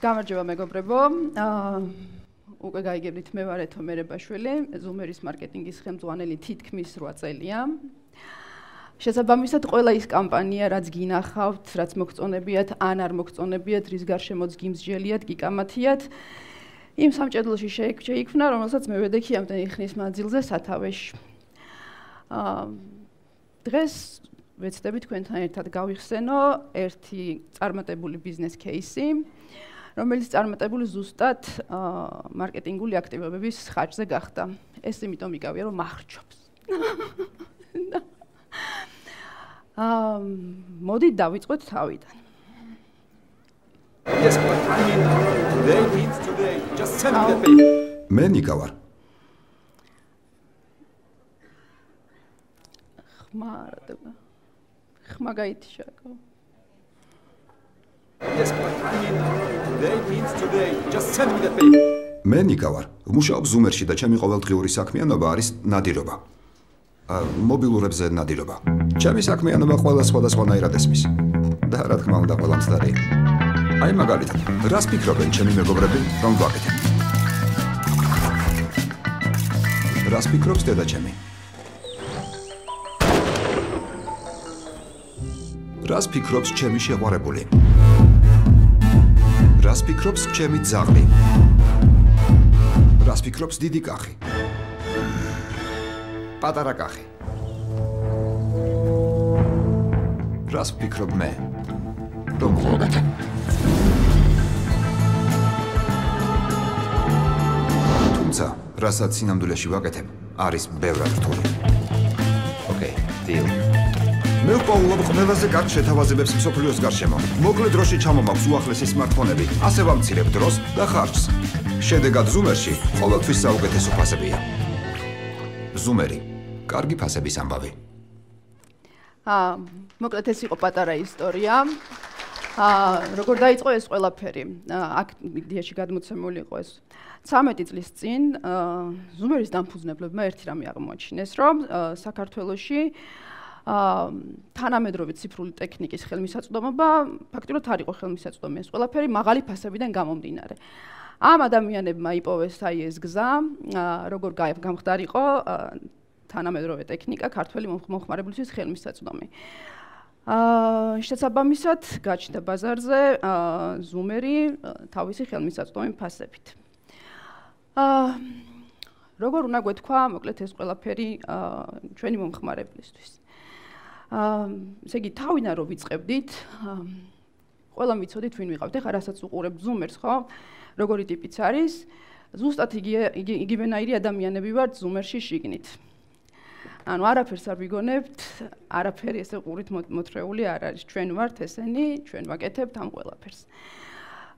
გამარჯობა მეგობრებო. აა უკვე გაიგებდით მე ვარ ეთო მერებაშვილი, ზუმერის მარკეტინგის ხელმძღვანელი თითქმის 8 წელია. შესაბამისად, ყველა ის კამპანია, რაც გინახავთ, რაც მოგწონებიათ, ან არ მოგწონებიათ, რის გარშემოც გიმსჯელიათ, გიკამათიათ, იმ სამჭედლოში შეიქმნა, რომელსაც მე ვედექი ამდენი ხნის მანძილზე სათავეში. აა დღეს ვეცდები თქვენთან ერთად გავიხსენო ერთი წარმატებული ბიზნეს кейსი. აა რომელიც წარმატებული ზუსტად მარკეტინგული აქტივობების ხარჯზე გახდა. ეს იმიტომ იგავია, რომ მახრჩობს. აა მოდი დავიწყოთ თავიდან. Yes, but I mean, today means today. Just send me the paper. მე ნიკავარ. ხმარა. ხმა გაითიშაკო. Yes, but I mean, today means today. Just send me the paper. მე ნიკავარ. მუშაობ ზუმერში და ჩემი ყოველდღიური საქმიანობა არის ნადირობა. მობილურებზე ნადირობა. ჩემი საქმიანობა ყველა სხვადასხვანაირად ესმის. და რა თქმა უნდა, ყველა მცდარი. აი მაგალითად, რას ფიქრობენ ჩემი მეგობრები, რომ ვაკეთებ? რას ფიქრობს დედა ჩემი? რას ფიქრობს ჩემი შეყვარებული? რას ფიქრობს ჩემი ძაღლი? რას ფიქრობს დიდი კახი? პატარა კახი. რას ფიქრობ მე? რომ მოგეთ. თუმცა, რასაც სინამდვილეში ვაკეთებ, არის ბევრად რთული. ოკეი, დილ. მე ვპოულობ ყველაზე კარგ შეთავაზებებს მსოფლიოს გარშემო. მოკლე დროში ჩამომაქვს უახლესი smartphone-ები, ასე ვამცირებ დროს და ხარჯს. შედეგად Zoom-ში ყოველთვის საუკეთესო ფასებია. Zoom-ერი, კარგი ფასების ამბავი. აა, მოკლედ ეს იყო პატარა ისტორია. აა, როგორ დაიწყო ეს ყველაფერი? აქ მიდიაში გადმოცემული იყო ეს 13 წლის წინ, აა, Zoom-ერის დამფუძნებლებმა ერთი რამე აღმოაჩინეს, რომ საქართველოში თანამედროვე ციფრული ტექნიკის ხელმისაწვდომობა ფაქტობრივად არ იყო ხელმისაწვდომი ეს ყველაფერი მაღალი ფასებიდან გამომდინარე. ამ ადამიანებმა იპოვეს აი ეს გზა, როგორ გამხდარიყო თანამედროვე ტექნიკა ქართველი მომხმარებლისთვის ხელმისაწვდომი. აა შესაბამისად გაჩნდა ბაზარზე ზუმერი თავისი ხელმისაწვდომი ფასებით. აა როგორ უნდა გვეთქვა, მოკლედ ეს ყველაფერი ჩვენი მომხმარებლისთვის. აა ესე იგი თავიდან რო ვიწყებდით ყველა მიცოდით ვინ ვიყავთ ეხლა რასაც უყურებ ზუმერს ხო? როგორი ტიპიც არის? ზუსტად იგი იგივენაირი ადამიანები ვართ ზუმერში შიგნით. ანუ არაფერს არ ვიგონებთ არაფერი ესე ყურით მოთრეული არ არის. ჩვენ ვართ ესენი ჩვენ ვაკეთებთ ამ ყველაფერს.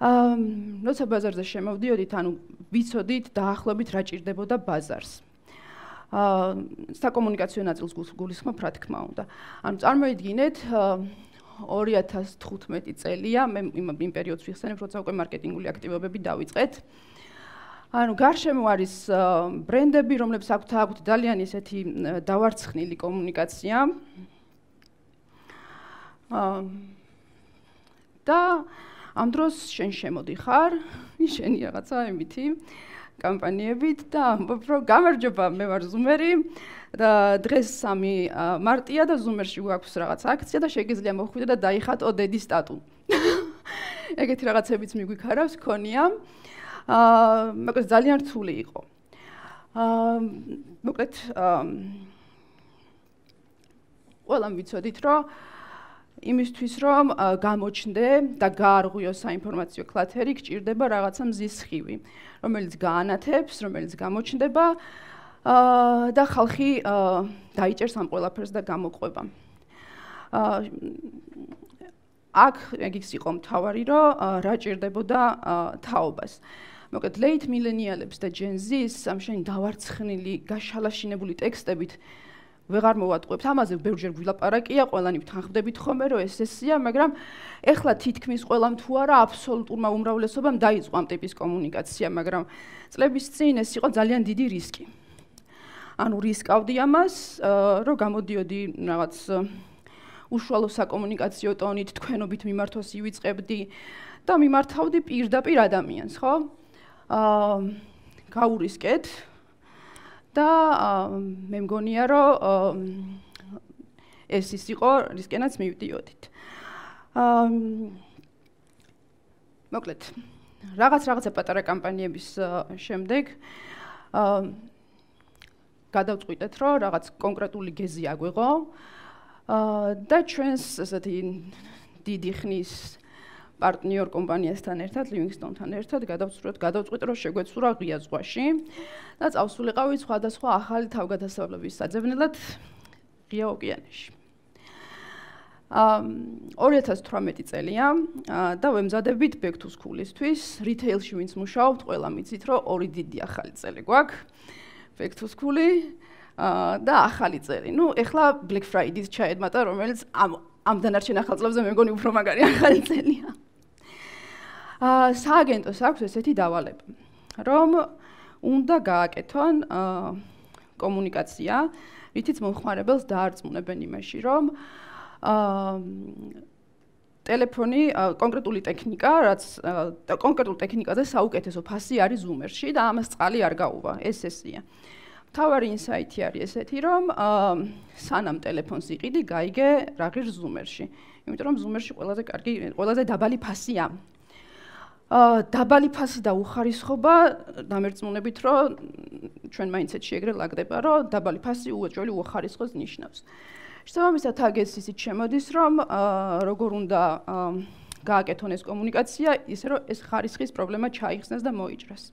აა როცა ბაზარზე შემოვდიოდით ანუ ვიცოდით დაახლოებით რა ჭირდებოდა ბაზარს საკომუნიკაციო ნაწილს გულისხმობ რა თქმა უნდა. ანუ წარმოიდგინეთ 2015 წელია, მე იმ პერიოდს ვიხსენებ, როცა უკვე მარკეტინგული აქტივობები დავიწყეთ. ანუ გარშემო არის ბრენდები, რომლებიც აქვთ აქვთ ძალიან ისეთი დავარცხნილი კომუნიკაცია. აა და ამ დროს შენ შემოდიხარ, შენი რაღაცა იმითი კამპანიებით და ამბობ რომ გამარჯობა მე ვარ ზუმერი და დღეს 3 მარტია და ზუმერში გვაქვს რაღაც აქცია და შეგიძლია მოხვიდე და დაიხატო დედი სტატუ. ეგეთი რაღაცებიც მიგვიქარავს ქონია. აა მოკლედ ძალიან რთული იყო. აა მოკლედ აა ყველამ ვიცოდით რომ იმისთვის რომ გამოჩნდე და გაარღვიო საინფორმაციო კლათერი გჭირდება რაღაცა მზის სხივი რომელიც გაანათებს რომელიც გამოჩნდება და ხალხი დაიჭერს ამ ყველაფერს და გამოყვება. აქ ეგიც იყო მთავარი რომ რა ჭირდებოდა თაობას. მოკლედ late millennials და gen z-ის ამ შენ დავარცხნილი გაშალაშინებული ტექსტებით ვეღარ მოვატყუებთ. ამაზე ბევრჯერ გვილაპარაკია ყველანი ვთანხმდებით ხოლმე რომ ეს ესია მაგრამ ეხლა თითქმის ყველამ თუ არა აბსოლუტურმა უმრავლესობამ დაიწყო ამ ტიპის კომუნიკაცია მაგრამ წლების წინ ეს იყო ძალიან დიდი რისკი. ანუ რისკავდი ამას რომ გამოდიოდი რაღაც უშუალო საკომუნიკაციო ტონით თქვენობით მიმართვას ივიწყებდი და მიმართავდი პირდაპირ ადამიანს, ხო? აა გაურისკეთ და მე მგონია რომ ეს ის იყო რისკენაც მივდიოდით. აა მოკლედ რაღაც რაღაცა პატარა კამპანიების შემდეგ აა გადავწყვიტეთ რომ რაღაც კონკრეტული გეზი აგვიღო აა და ჩვენს ესეთი დიდი ხნის პარტნიორ კომპანიასთან ერთად, Livingstone-თან ერთად გადავწყვეტ, გადავწყვეტ, რომ შეგვეცურა ღია ზღვაში და წავსულიყავი სხვადასხვა ახალი თავგადასავლების საძებნელად ღია ოკეანეში. ამ 2018 წელია და ვემზადებით back to school-ისთვის, retail-ში ვინც მუშაობთ, ყველა მიცით, რომ ორი დიდი ახალი წელი გვაქვს. back to school-ი და ახალი წელი. ნუ ეხლა Black Friday-ს ჩაედმატა, რომელიც ამ ამ დანარჩენ ახალ წლებზე მე მგონი უფრო მაგარი ახალი წელია. აა სააგენტოს აქვს ესეთი დავალება, რომ უნდა გააკეთონ აა კომუნიკაცია, რითიც მომხმარებელს დაარწმუნებენ იმაში, რომ ტელეფონი კონკრეტული ტექნიკა, რაც კონკრეტულ ტექნიკაზე საუკეთესო ფასი არის Zoom-ში და ამას წყალი არ გაუვა, ეს ესია. თავარი ინსაიტი არის ესეთი, რომ სანამ ტელეფონს იყიდი, გაიგე რა ღირს Zoom-ში. იმიტომ რომ Zoom-ში ყველაზე კარგი, ყველაზე დაბალი ფასია. დაბალი ფასი და უხარისხობა დამერწმუნებით, რომ ჩვენ მაინცეთში ეგრე ლაგდება, რომ დაბალი ფასი უეჭველი უხარისხოს ნიშნავს. შესაბამისად აგეს ისიც შემოდის რომ როგორ უნდა გააკეთონ ეს კომუნიკაცია ისე რომ ეს ხარისხის პრობლემა ჩაიხსნას და მოიჭრას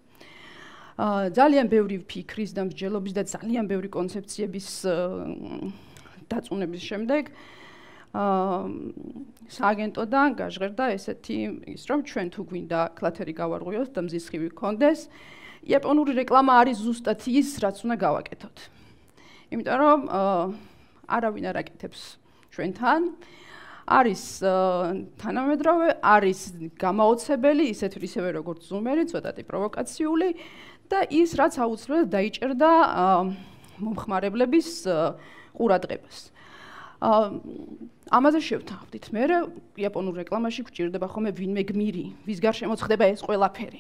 ძალიან ბევრი ფიქრის და მსჯელობის და ძალიან ბევრი კონცეფციების დაწუნების შემდეგ აა სააგენტოდან გაჟღერდა ესეთი ის რომ ჩვენ თუ გვინდა კლათერი გავარღვიოთ და მზისხივი გქონდეს იაპონური რეკლამა არის ზუსტად ის რაც უნდა გავაკეთოთ იმიტომ რომ აა არავინ არ აკეთებს ჩვენთან. არის თანამედროვე, არის გამაოცებელი, ისეთ ისევე როგორც ზუმერი, ცოტათი პროვოკაციული და ის რაც აუცილებლად დაიჭერდა მომხმარებლების ყურადღებას. აა ამაზე შევთანხმდით. მე იაპონურ რეკლამაში გვჭირდება ხოლმე ვინმე გმირი, ვის გარშემო ხდება ეს ყველაფერი.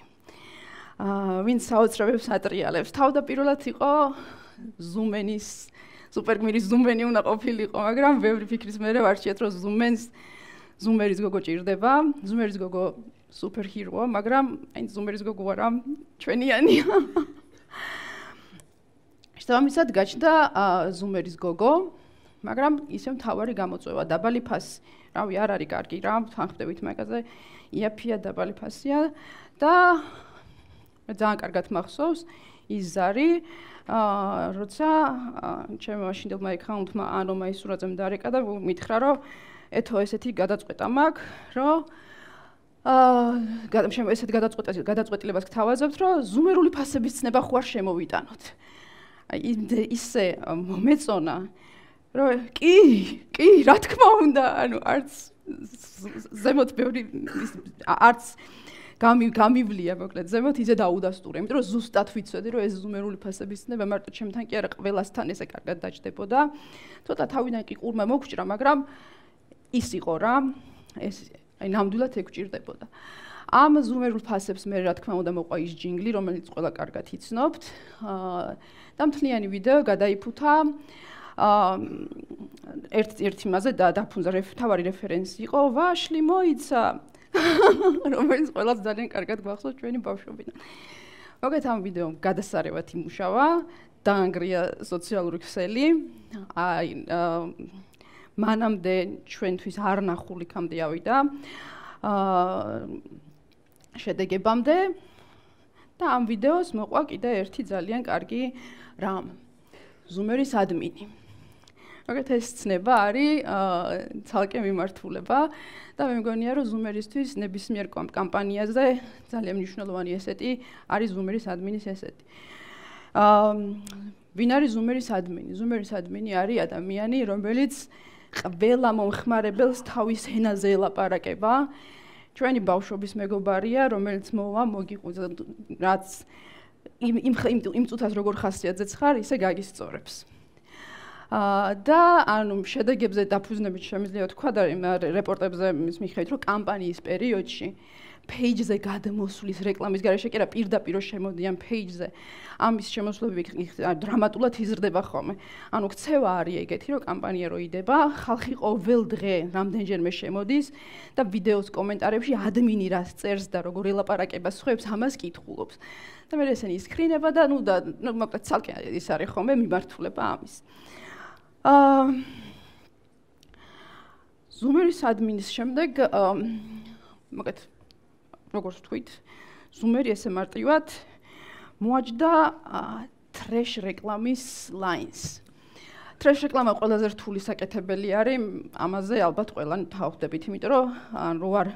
აა ვინ საოცრებებს ატრიალებს. თავდაპირველად იყო ზუმენის სუპერგმირის ზუმენი უნდა ყოფილიყო, მაგრამ ბევრი ფიქრის მერე ვარჩიეთ, რომ ზუმენს ზუმერის გოგო ჭირდება. ზუმერის გოგო სუპერჰიროა, მაგრამ აი ზუმერის გოგო არა ჩვენიანია. შესაბამისად გაჩნდა ზუმერის გოგო, მაგრამ ისე მთავარი გამოწვევა დაბალი ფასი. რავი, არ არის კარგი რა, თანხდებით მაგაზე. იაფია დაბალი ფასია და ძალიან კარგად მახსოვს ის ზარი, აა როცა ჩემმა მაშინდელმა ეკაუნტმა ანომა ის სურათზე მდარეკა და მითხრა, რომ ეთო ესეთი გადაწყვეტა მაქვს, რომ აა ესეთ გადაწყვეტას გადაწყვეტილებას გთავაზობთ, რომ ზუმერული ფასების ცნება ხო არ შემოვიტანოთ. აი ისე მომეწონა, აა რომ კი კი რა თქმა უნდა ანუ არც ზემოთ ბევრი არც გამი გამივლია მოკლედ ზემოთ ისე დაუდასტურე იმიტომ რომ ზუსტად ვიცოდი რომ ეს ზუმერული ფასების ცნება მარტო ჩემთან კი არა ყველასთან ესე კარგად დაჭდებოდა ცოტა თავიდან კი ყურმა მოგჭრა მაგრამ ის იყო რა ეს აი ნამდვილად ეგჭირდებოდა ამ ზუმერულ ფასებს მე რა თქმა უნდა მოყვა ის ჯინგლი რომელიც ყველა კარგად იცნობთ. და მთლიანი ვიდეო გადაიფუთა. აა ერთ ერთ იმაზე და დაფუნზა თავარი რეფერენსი იყო ვაშლი მოიცა რომელიც ყველას ძალიან კარგად გვახსოვს ჩვენი ბავშვობიდან. მოგეთ ამ ვიდეომ გადასარევად იმუშავა, დაანგრია სოციალური ქსელი. აი მანამდე ჩვენთვის არ ნახული კამდე ავიდა. აა შედეგებამდე და ამ ვიდეოს მოყვა კიდე ერთი ძალიან კარგი რამ. ზუმერის ადმინი. მაგათ ეს ცნება არის ცალკე მიმართულება და მე მგონია რომ ზუმერისთვის ნებისმიერ კამპანიაზე ძალიან მნიშვნელოვანი ესეთი არის ზუმერის ადმინის ესეთი. აა ვინ არის ზუმერის ადმინი? ზუმერის ადმინი არის ადამიანი, რომელიც ყველა მომხმარებელს თავის ენაზე ელაპარაკება. ჩვენი ბავშვობის მეგობარია, რომელიც მოვა მოგიყვება რაც იმ იმ იმ წუთას როგორ ხასიათზეც ხარ, ისე გაგისწორებს. და ანუ შედეგებზე დაფუძნებით შემიძლია თქვა და რეპორტებზე მის მიხედვით რომ კამპანიის პერიოდში page-ზე გადმოსulis რეკლამის garaშე კი რა პირდაპირ შემოდიან page-ზე. ამის შემოსვლები დრამატულად იზრდება ხოლმე. ანუ ქცევა არის ეგეთი რომ კამპანია რო იდება ხალხი ყოველ დღე რამდენჯერმე შემოდის და ვიდეოს კომენტარებში ადმინი რას წერს და როგორ ელაპარაკებას ხუებს ამას კითხულობს და მე ესენი ისკრინება და ნუ და ნუ მოკლედ ცალკე ის არის ხოლმე მიმართულება ამის ზუმერის ადმინის შემდეგ მოკლედ როგორც თქვით, ზუმერი ესე მარტივად მოაჯდა ტრეშ რეკლამის ლაინს. ტრეშ რეკლამა ყველაზე რთული საკეთებელი არის, ამაზე ალბათ ყველანი თავხდებით, იმიტომ რომ რო არ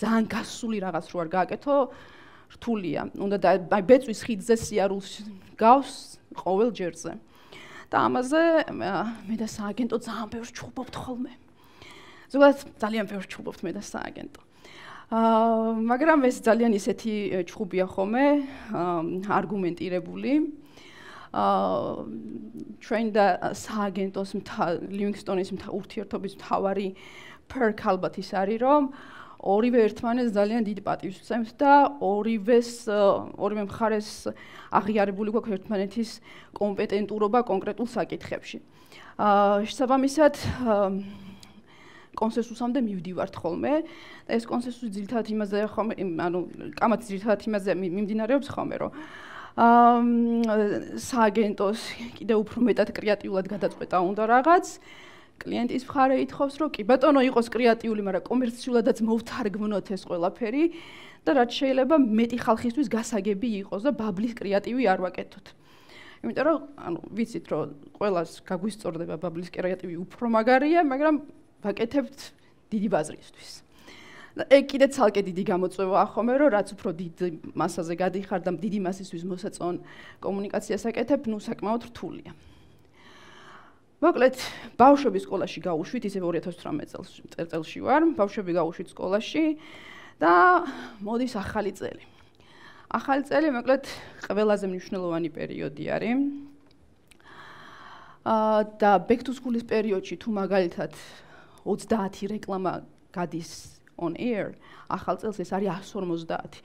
ძალიან გასული რაღაც რო არ გააკეთო, რთულია. უნდა აი ბეწვის ხიდზე სიარულს გავს ყოველ ჯერზე. და ამაზე მე და სააგენტო ძალიან ბევრს ჩხუბობთ ხოლმე. ზოგადად ძალიან ბევრს ჩხუბობთ მე და სააგენტო. აა მაგრამ ეს ძალიან ისეთი ჩხუბია ხომე არგუმენტირებული აა ტრენ და სააგენტოს ლივინგსტონის ურთიერთობის მთავარი პერკ ალბათ ის არის რომ ორივე ერთმანეთს ძალიან დიდ პატივს უწევს და ორივეს ორივე მხარეს აღიარებული გვაქვს ერთმანეთის კომპეტენტურობა კონკრეტულ საკითხებში. აა შესაბამისად კონსენსუსამდე მივდივართ ხოლმე და ეს კონსენსუსი ძირითადად იმაზე ხოლმე ანუ კამათი ძირითადად იმაზე მიმდინარეობს ხოლმე რომ აა სააგენტოს კიდე უფრო მეტად კრეატიულად გადაწყვეტა უნდა რაღაც კლიენტის მხარე ითხოვს რომ კი ბატონო იყოს კრეატიული მაგრამ კომერციულადაც მოვთარგმნოთ ეს ყველაფერი და რაც შეიძლება მეტი ხალხისთვის გასაგები იყოს და ბაბლის კრეატივი არ ვაკეთოთ იმიტომ რომ ანუ ვიცით რომ ყოველას გაგვისწორდება ბაბლის კრეატივი უფრო მაგარია მაგრამ ვაკეთებთ დიდი ბაზრისთვის. ეგ კიდე ცალკე დიდი გამოწვევაა ხოლმე, რომ რაც უფრო დიდ მასაზე გადიხარ და დიდი მასისთვის მოსაწონ კომუნიკაციას აკეთებ, ნუ საკმაოდ რთულია. მოკლედ, ბავშვების სკოლაში გავუშვით, ისე 2018 წელს წელში ვარ, ბავშვები გავუშვით სკოლაში და მოდის ახალი წელი. ახალი წელი, მოკლედ, ყველაზე მნიშვნელოვანი პერიოდი არის. აა და back to school-ის პერიოდში თუ მაგალითად 30 რეკლამა გადის on air ახალ წელს ეს არის 150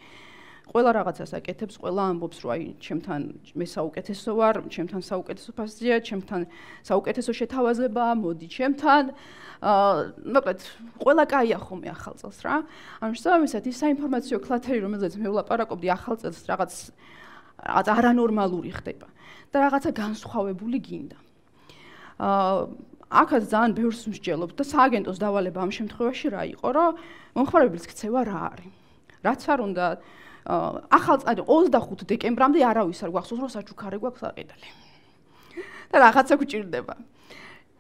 ყველა რაღაცას აკეთებს, ყველა ამბობს, რომ აი ჩემთან მე საუკეთესო ვარ, ჩემთან საუკეთესო ფასზეა, ჩემთან საუკეთესო შეთავაზებაა, მოდი ჩემთან. აა მოკლედ, ყველა კაია ხოლმე ახალ წელს რა. ამჟამად ის საინფორმაციო კლათერი, რომელზეც მე ვლაპარაკობდი ახალ წელს რაღაც რაღაც არანორმალური ხდება და რაღაცა განსხვავებული გინდა. აა აქაც ძალიან ბევრს მსჯელობ და სააგენტოს დავალება ამ შემთხვევაში რა იყო, რომ მომხმარებლის ქცევა რა არის. რაც არ უნდა აა ახალ წადი 25 დეკემბრამდე არავის არ გვახსოვს რომ საჩუქარი გვაქვს აყიდალი. და რაღაცა გვჭირდება.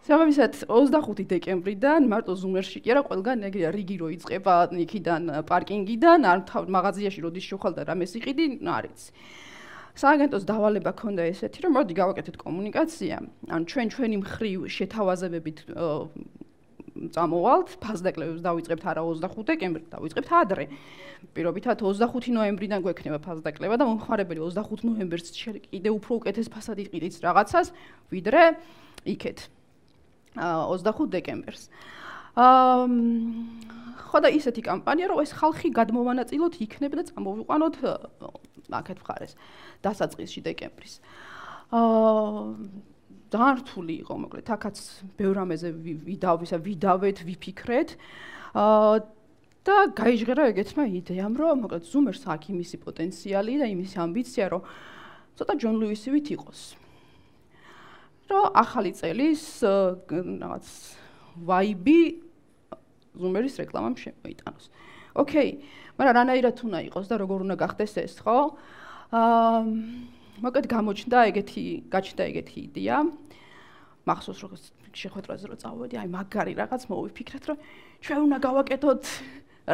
სამომისად 25 დეკემბრიდან მარტო ზუმერში კი არა ყველგან ეგ რიგი რო იწება იქიდან პარკინგიდან არ თავ მაღაზიაში როდის შეხვალ და რამეს იყიდი არის. სააგენტოს დავალება ქონდა ესეთი, რომ მოდი გავაკეთეთ კომუნიკაცია. ან ჩვენ ჩვენი მხრივ შეთავაზებებით წამოვალთ, ფასდაკლებებს დავიწყებთ არა 25 დეკემბრი, დავიწყებთ ადრე. პირობითად 25 ნოემბრიდან გვექნება ფასდაკლება და მომხარებელი 25 ნოემბერს კიდე უფრო უკეთეს ფასად იყიდით რაღაცას, ვიდრე იქეთ. აა 25 დეკემბერს. აა ხო და ისეთი კამპანია, რომ ეს ხალხი გადმოვანაწილოთ იქნებ და წამოვიყვანოთ აქეთ მხარეს. დასაწყისში დეკემბრის. აა დართული იყო, მოკლედ, აქაც ბევრ ამაზე ვიდავისა, ვიდავეთ, ვიფიქრეთ. აა და გაიჟღერა ეგეთმა იდეამ, რომ მოკლედ ზუმერს აქ იმისი პოტენციალი და იმისი ამბიცია, რომ ცოტა ჯონ ლუისივით იყოს. რომ ახალი წელის რაღაც ვაიბი ზუმერის რეკლამამ შემოიტანოს. ოკეი, მაგრამ რანაირად უნდა იყოს და როგორ უნდა გახდეს ეს, ხო? აა მოკლედ გამოჩნდა ეგეთი, გაჩნდა ეგეთი იდეა. მახსოვს რომ შეხვედრაზე რომ წავედი, აი მაგარი რაღაც მოვიფიქრეთ, რომ ჩვენ უნდა გავაკეთოთ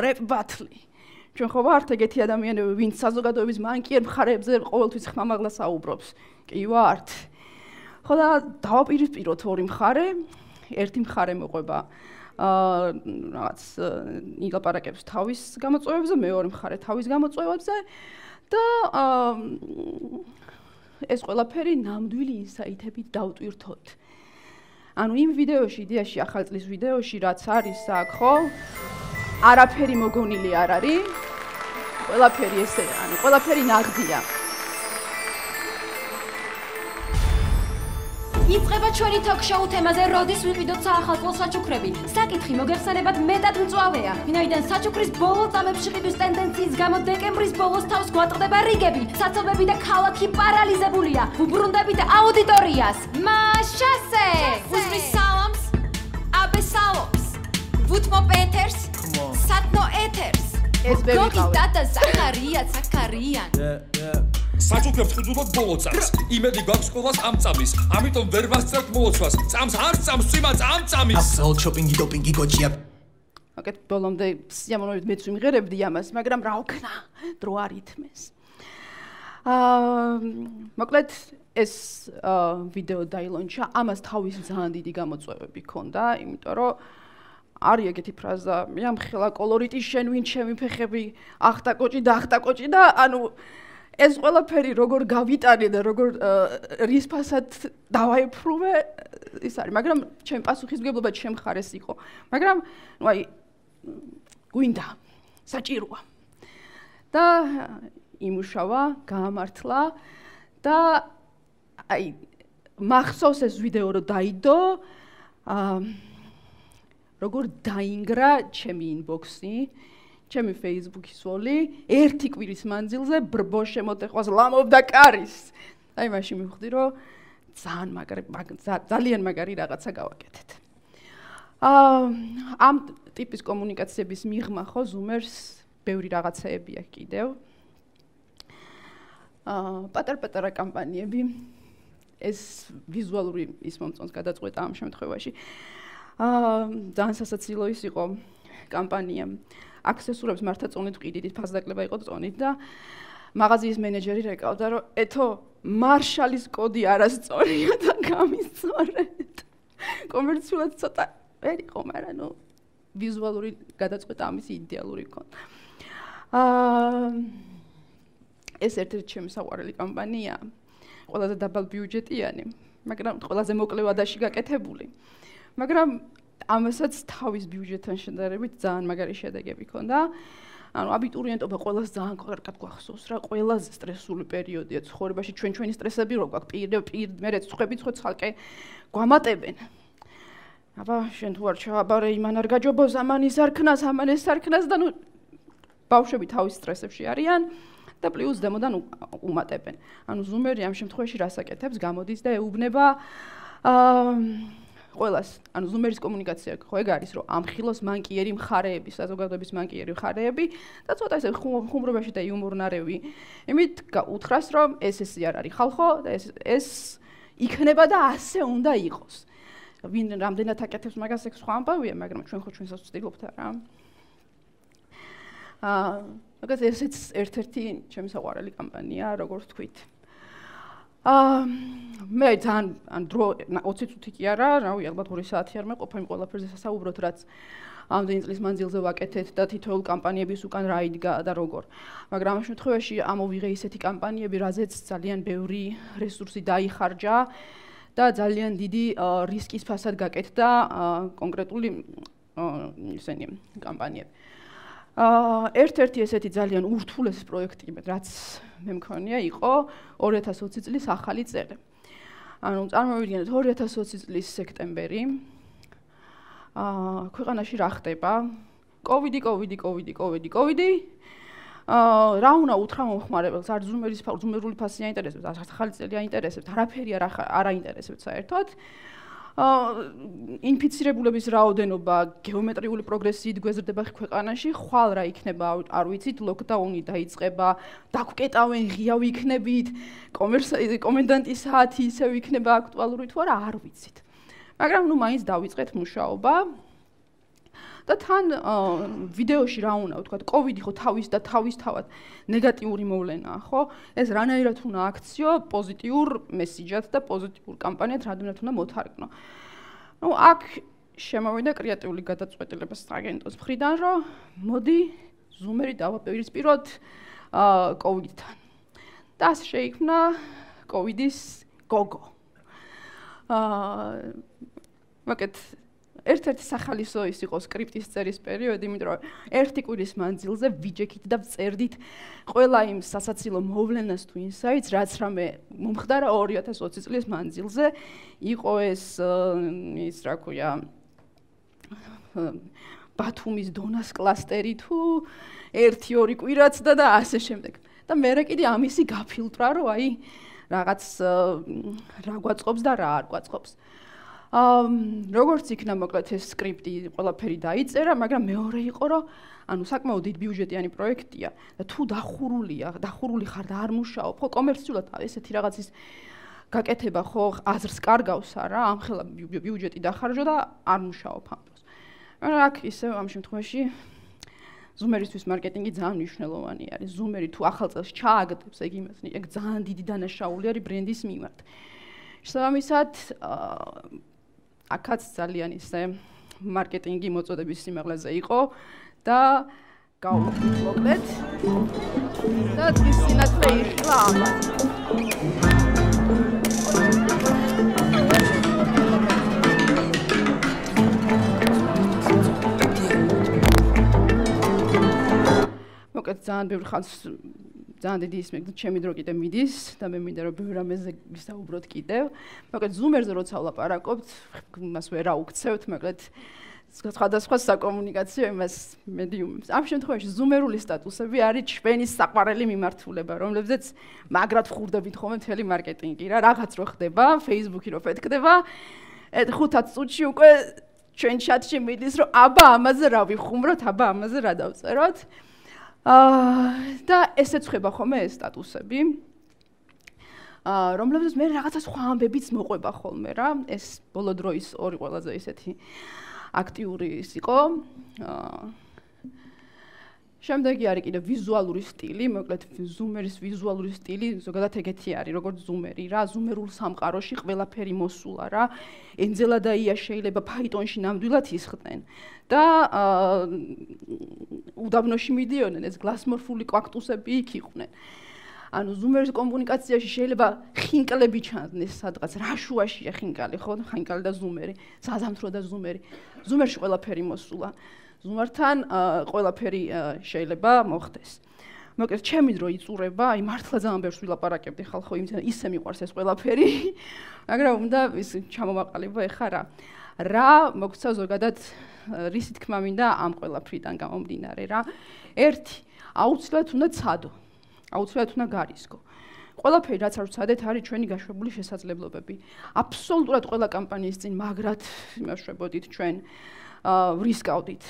რეპ ბათლი. ჩვენ ხო ვართ ეგეთი ადამიანები, ვინც საზოგადოების მანკიერ მხარეებზე ყოველთვის ხმამაღლა საუბრობს. კი ვართ. ხო და დავაპირისპიროთ ორი მხარე. ერთი მხარე მოყვება აა რაღაც იგაპარაკებს თავის გამოწვევებზე, მეორე მხარე თავის გამოწვევებზე. და ეს ყველაფერი ნამდვილი ინსაიტებით დავტვირთოთ. ანუ იმ ვიდეოში, იდეაში ახალ წლის ვიდეოში რაც არის აქ, ხო? არაფერი მოგონილი არ არის. ყველაფერი ესე, ანუ ყველაფერი ნაღდია. იწყება ჩვენი ток-შოუ თემაზე, როდის ვიყიდოთ საახალწლო საჩუქრები. საკითხი მოგეხსენებათ მეტად მწვავეა. ვინაიდან საჩუქრის ბოლო წამებში ყიდვის ტენდენციის გამო დეკემბრის ბოლოს თავს გვატყდება რიგები, საცობები და ქალაქი პარალიზებულია. უბრუნდებით აუდიტორიას. მაშასე! უზმის სალამს, აბესალობს, ვუთმო პეტერს, სათნო ეთერს. ეს ვერ გოგი დადა ზაქარია, ზაქარიან. საჩუქრებს ხუდუდოდ ბოლოცავს. იმედი გვაქვს ყოველას ამ წამის. ამიტომ ვერ ვასწრებთ მოლოცვას. წამს არ წამს სიმაც ამ წამის. აბსოლუტ შოპინგი დოპინგი გოჭია. აკეთ ბოლომდე სიამოვნებით მეც ვიმღერებდი ამას, მაგრამ რა ვქნა? დრო არ ითმეს. აა მოკლედ ეს ვიდეო დაილონჩა, ამას თავის ძალიან დიდი გამოწვევები ჰქონდა, იმიტომ რომ არის ეგეთი ფრაზა, მე ამ ხელა კოლორიტი შენ ვინ ჩემი ფეხები, ახტა კოჭი და ახტა კოჭი და ანუ ეს ყველაფერი როგორ გავიტანე და როგორ რის ფასად დავაიფრუვე ის არის, მაგრამ ჩემ პასუხისგებლობა ჩემ ხარეს იყო. მაგრამ ნუ აი გვინდა საჭიროა. და იმუშავა, გაამართლა და აი მახსოვს ეს ვიდეო რომ დაიდო აა როგორ დაინგრა ჩემი ინბოქსი ჩემი Facebook-ის ვოლი ერთი კვირის მანძილზე ბრბო შემოტეყვას ლამობდა კარის. აი მაშინ მივხვდი რომ ძალიან მაგარი ძალიან მაგარი რაღაცა გავაკეთეთ. აა ამ ტიპის კომუნიკაციების მიღმა ხო ზუმერს ბევრი რაღაცეები აქვს კიდევ. აა პატარ-პატარა კამპანიები. ეს ვიზუალური ის მომწონს გადაწყვეტა ამ შემთხვევაში ძალიან სასაცილო ის იყო კამპანია. აქსესურებს მართა წონით ყიდით ფასდაკლება იყო წონით და მაღაზიის მენეჯერი რეკავდა რომ ეთო მარშალის კოდი არასწორია და გამისწორეთ. კომერციულად ცოტა ვერ იყო მაგრამ ნუ ვიზუალური გადაწყვეტა ამის იდეალური ქონდა. აა ეს ერთ-ერთი ჩემი საყვარელი კამპანია. ყველაზე დაბალ ბიუჯეტიანი მაგრამ ყველაზე მოკლე ვადაში გაკეთებული მაგრამ ამასაც თავის ბიუჯეტთან შედარებით ძალიან მაგარი შედეგები ჰქონდა. ანუ აბიტურიენტობა ყოველას ძალიან კარგად გვახსოვს რა, ყველაზე სტრესული პერიოდია ცხოვრებაში, ჩვენ ჩვენი სტრესები რო გვაქვს, პირ პირ მე რეცხები ცხო ცალკე გვამატებენ. აბა შენ თუ არ ჩააბარე იმან არ გაჯობოს ამან ის არ ქნას, ამან ეს არ ქნას და ნუ ბავშვები თავის სტრესებში არიან და პლუს დემოდან უმატებენ. ანუ ზუმერი ამ შემთხვევაში რასაკეთებს? გამოდის და ეუბნება აა ყოველას, ანუ ზუმერის კომუნიკაცია ხო ეგ არის, რომ ამხილოს მანკიერი მხარეები, საზოგადოების მანკიერი მხარეები და ცოტა ესე ხუმრობაში და იუმორნარევი. იმით უთხრას, რომ ეს ესე არ არის ხალხო და ეს ეს იქნება და ასე უნდა იყოს. ვინ რამდენად აკეთებს მაგას ეგ სხვა ამბავია, მაგრამ ჩვენ ხო ჩვენსაც ვცდილობთ რა. აა, მაგას ესეც ერთ-ერთი ჩემი საყვარელი კამპანია, როგორც თქვით. აა მე ძალიან ან დრო 20 წუთი კი არა, რავი, ალბათ 2 საათი არ მეყოფა იმ ყველაფერზე სასაუბროთ, რაც ამდენი წლის მანძილზე ვაკეთეთ და თითოეულ კამპანიების უკან რა იდგა და როგორ. მაგრამ ამ შემთხვევაში ამოვიღე ისეთი კამპანიები, რაზეც ძალიან ბევრი რესურსი დაიხარჯა და ძალიან დიდი რისკის ფასად გაკეთდა კონკრეტული ისენი კამპანიები. აა ერთ-ერთი ესეთი ძალიან ურთულესი პროექტი, რაც მე მქონია, იყო 2020 წლის ახალი წელი. ანუ წარმოვიდგინეთ 2020 წლის სექტემბერი. აა ქვეყანაში რა ხდება? კოვიდი, კოვიდი, კოვიდი, კოვიდი, კოვიდი. აა რა უნდა უთხრა მომხმარებელს? არ ზუმერის ზუმერული ფასი აინტერესებს, არ ახალი წელი აინტერესებს, არაფერი არ არ აინტერესებს საერთოდ. ინფიცირებულების რაოდენობა გეომეტრიული პროგრესიით გვეზრდება ქვეყანაში, ხვალ რა იქნება, არ ვიცით, ლოკდაუნი დაიწყება, დაგვკეტავენ ღია ვიქნებით, კომენდანტის საათი ისევ იქნება აქტუალური თუ არა, არ ვიცით. მაგრამ ნუ მაინც დავიწყეთ მუშაობა. და თან ვიდეოში რა უნდა ვთქვა, კოვიდი ხო თავის და თავის თავად ნეგატიური მოვლენაა, ხო? ეს რანაირად უნდა აქციო პოზიტიურ მესიჯად და პოზიტიურ კამპანიად რადგან უნდა მოთარგმნო. ნუ აქ შემოვიდა კრეატიული გადაწყვეტილება აგენტოს მხრიდან, რომ მოდი ზუმერი დავაპირისპიროთ აა კოვიდთან. და შეიქმნა კოვიდის გოგო. აა მოკეთ ერთ-ერთი სახალისო ის იყო სკრიპტის წერის პერიოდი, იმიტომ რომ ერთი კვირის მანძილზე ვიჯექით და წერდით ყველა იმ სასაცილო მოვლენას თუ ინსაიტს, რაც რამე მომხდარა 2020 წლის მანძილზე, იყო ეს ის რა ქვია ბათუმის დონას კლასტერი თუ 1-2 კვირაც და და ასე შემდეგ. და მე რა კიდე ამისი გაფილტრა რომ აი რაღაც რა გვაწყობს და რა არ გვაწყობს. აა როგორც იქნა მოკლედ ეს სკრიპტი ყველაფერი დაიწერა, მაგრამ მეორე იყო რომ ანუ საკმაოდ დიდ ბიუჯეტიანი პროექტია და თუ დახურულია, დახურული ხარ და არ მუშაობ, ხო კომერციულად ესეთი რაღაცის გაკეთება ხო აზრს კარგავს არა, ამხელა ბიუჯეტი დახარჯო და არ მუშაობ ამ დროს. მაგრამ აქ ისე ამ შემთხვევაში ზუმერისთვის მარკეტინგი ძალიან მნიშვნელოვანი არის. ზუმერი თუ ახალ წელს ჩააგდებს ეგ იმას, ეგ ძალიან დიდი დანაშაული არის ბრენდის მიმართ. შესაბამისად, აქაც ძალიან ისე მარკეტინგი მოწოდების სიმაღლეზე იყო და გავუკლეთ და ის სინათლე იხლა. მოკეთ ძალიან ბევრი ხალხს ძალიან დიდი ისმე და ჩემი დრო კიდე მიდის და მე მინდა რომ ბევრ რამეზე ვისაუბროთ კიდევ. მოკეთ ზუმერზე როცა ვლაპარაკობთ, იმას ვერ აუქცევთ, მოკეთ სხვადასხვა საკომუნიკაციო იმას მედიუმებს. ამ შემთხვევაში ზუმერული სტატუსები არის ჩვენი საყვარელი მიმართულება, რომლებზეც მაგრად ვხურდებით ხოლმე მთელი მარკეტინგი რა, რაღაც რო ხდება, Facebook-ი რო ფეთქდება, ეთ ხუთად წუთში უკვე ჩვენ ჩატში მიდის, რომ აბა ამაზე რა ვიხუმროთ, აბა ამაზე რა დავწეროთ. აა და ესეც ხება ხოლმე ეს სტატუსები. აა რომლებსაც მე რაღაცა სხვა ამბებიც მოყვება ხოლმე რა. ეს ბოლო დროის ორი ყველაზე ისეთი აქტიური ის იყო. აა შემდეგი არის კიდე ვიზუალური სტილი, მოკლედ ზუმერის ვიზუალური სტილი ზოგადად ეგეთი არის, როგორც ზუმერი რა, ზუმერულ სამყაროში ყველაფერი მოსულა რა. ენძელა და ია შეიძლება ფაიტონში ნამდვილად ისხდნენ და უდაბნოში მიდიოდნენ, ეს გლასმორფული კვაქტუსები იქ იყვნენ. ანუ ზუმერის კომუნიკაციაში შეიძლება ხინკლები ჩანდეს სადღაც რაშუაშია ხინკალი, ხო? ხინკალი და ზუმერი, საზამთრო და ზუმერი. ზუმერში ყველაფერი მოსულა. ზუმართან ყველაფერი შეიძლება მოხდეს. მოკლედ, ჩემი დრო იწურება, აი მართლა ძალიან ბევრს ვილაპარაკებდი ხალხო, იმით ისე მიყვარს ეს ყველაფერი. მაგრამ უნდა ის ჩამომაყალიბო ეხა რა. რა მოგცა ზოგადად რისი თქმა მინდა ამ ყველაფრიდან გამომდინარე რა. ერთი, აუცილებლად უნდა ცადო. აუცილებლად უნდა გარისკო. ყველაფერი რაც არ ვცადეთ არის ჩვენი გაშვებული შესაძლებლობები. აბსოლუტურად ყველა კამპანიის წინ მაგრად იმაშვებოდით ჩვენ აა ვრისკავდით.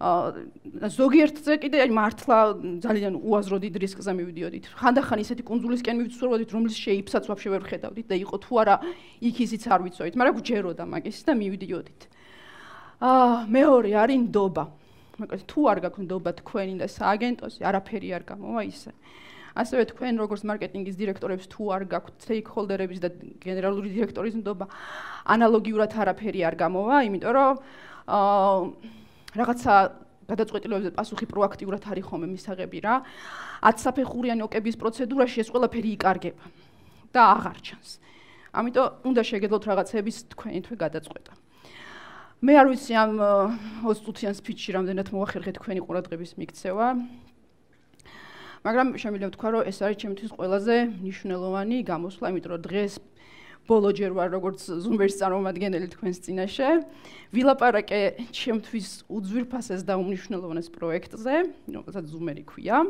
ზოგიერთზე კიდე მართლა ძალიან უაზრო დიდ რისკზე მივიდიოდით. ხანდახან ისეთი კონძულისკენ მივცურვოდით, რომლის შეიფსაც ვაფშე ვერ ხედავდით და იყო თუ არა იქ ისიც არ ვიცოდით, მაგრამ გჯეროდა მაგის და მივიდიოდით. აა მეორე არის ნდობა. მაგრამ თუ არ გაქვთ ნდობა თქვენი და სააგენტოსი, არაფერი არ გამოვა ისე. ასევე თქვენ როგორც მარკეტინგის დირექტორებს თუ არ გაქვთ სტეიქჰოლდერების და გენერალური დირექტორის ნდობა, ანალოგიურად არაფერი არ გამოვა, იმიტომ რომ აა რაღაცა გადაწყვეტილებებზე პასუხი პროაქტიურად არის ხოლმე მისაღები რა. 10 საფეხურიანი ოკების პროცედურაში ეს ყველაფერი იკარგება და აღარ ჩანს. ამიტომ უნდა შეგეძლოთ რაღაცების თქვენი თვე გადაწყვეტა. მე არ ვიცი ამ 20 წუთიან სპიჩში რამდენად მოახერხეთ თქვენი ყურადღების მიქცევა. მაგრამ შემიძლია ვთქვა, რომ ეს არის ჩემთვის ყველაზე მნიშვნელოვანი გამოსვლა, იმიტომ რომ დღეს ბოლო ჯერ ვარ როგორც ზუმერის წარმომადგენელი თქვენს წინაშე. ვილაპარაკე ჩემთვის უძვირფასეს და უმნიშვნელოვანეს პროექტზე, რომელსაც ზუმერი ქვია.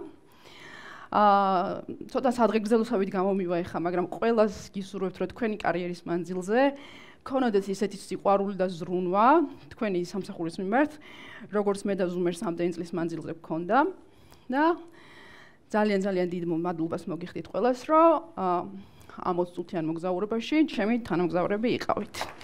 აა ცოტა სადღეგრძელოსავით გამომივა ეხა, მაგრამ ყველას გისურვებთ, რომ თქვენი კარიერის მანძილზე ქონოდეთ ისეთი სიყვარული და ზრუნვა თქვენი სამსახურის მიმართ, როგორც მე და ზუმერს ამდენი წლის მანძილზე გქონდა. და ძალიან ძალიან დიდ მადლობას მოგიხდით ყველას, რომ აა ამ 20 წუთიან მოგზაურობაში ჩემი თანამგზავრები იყავით.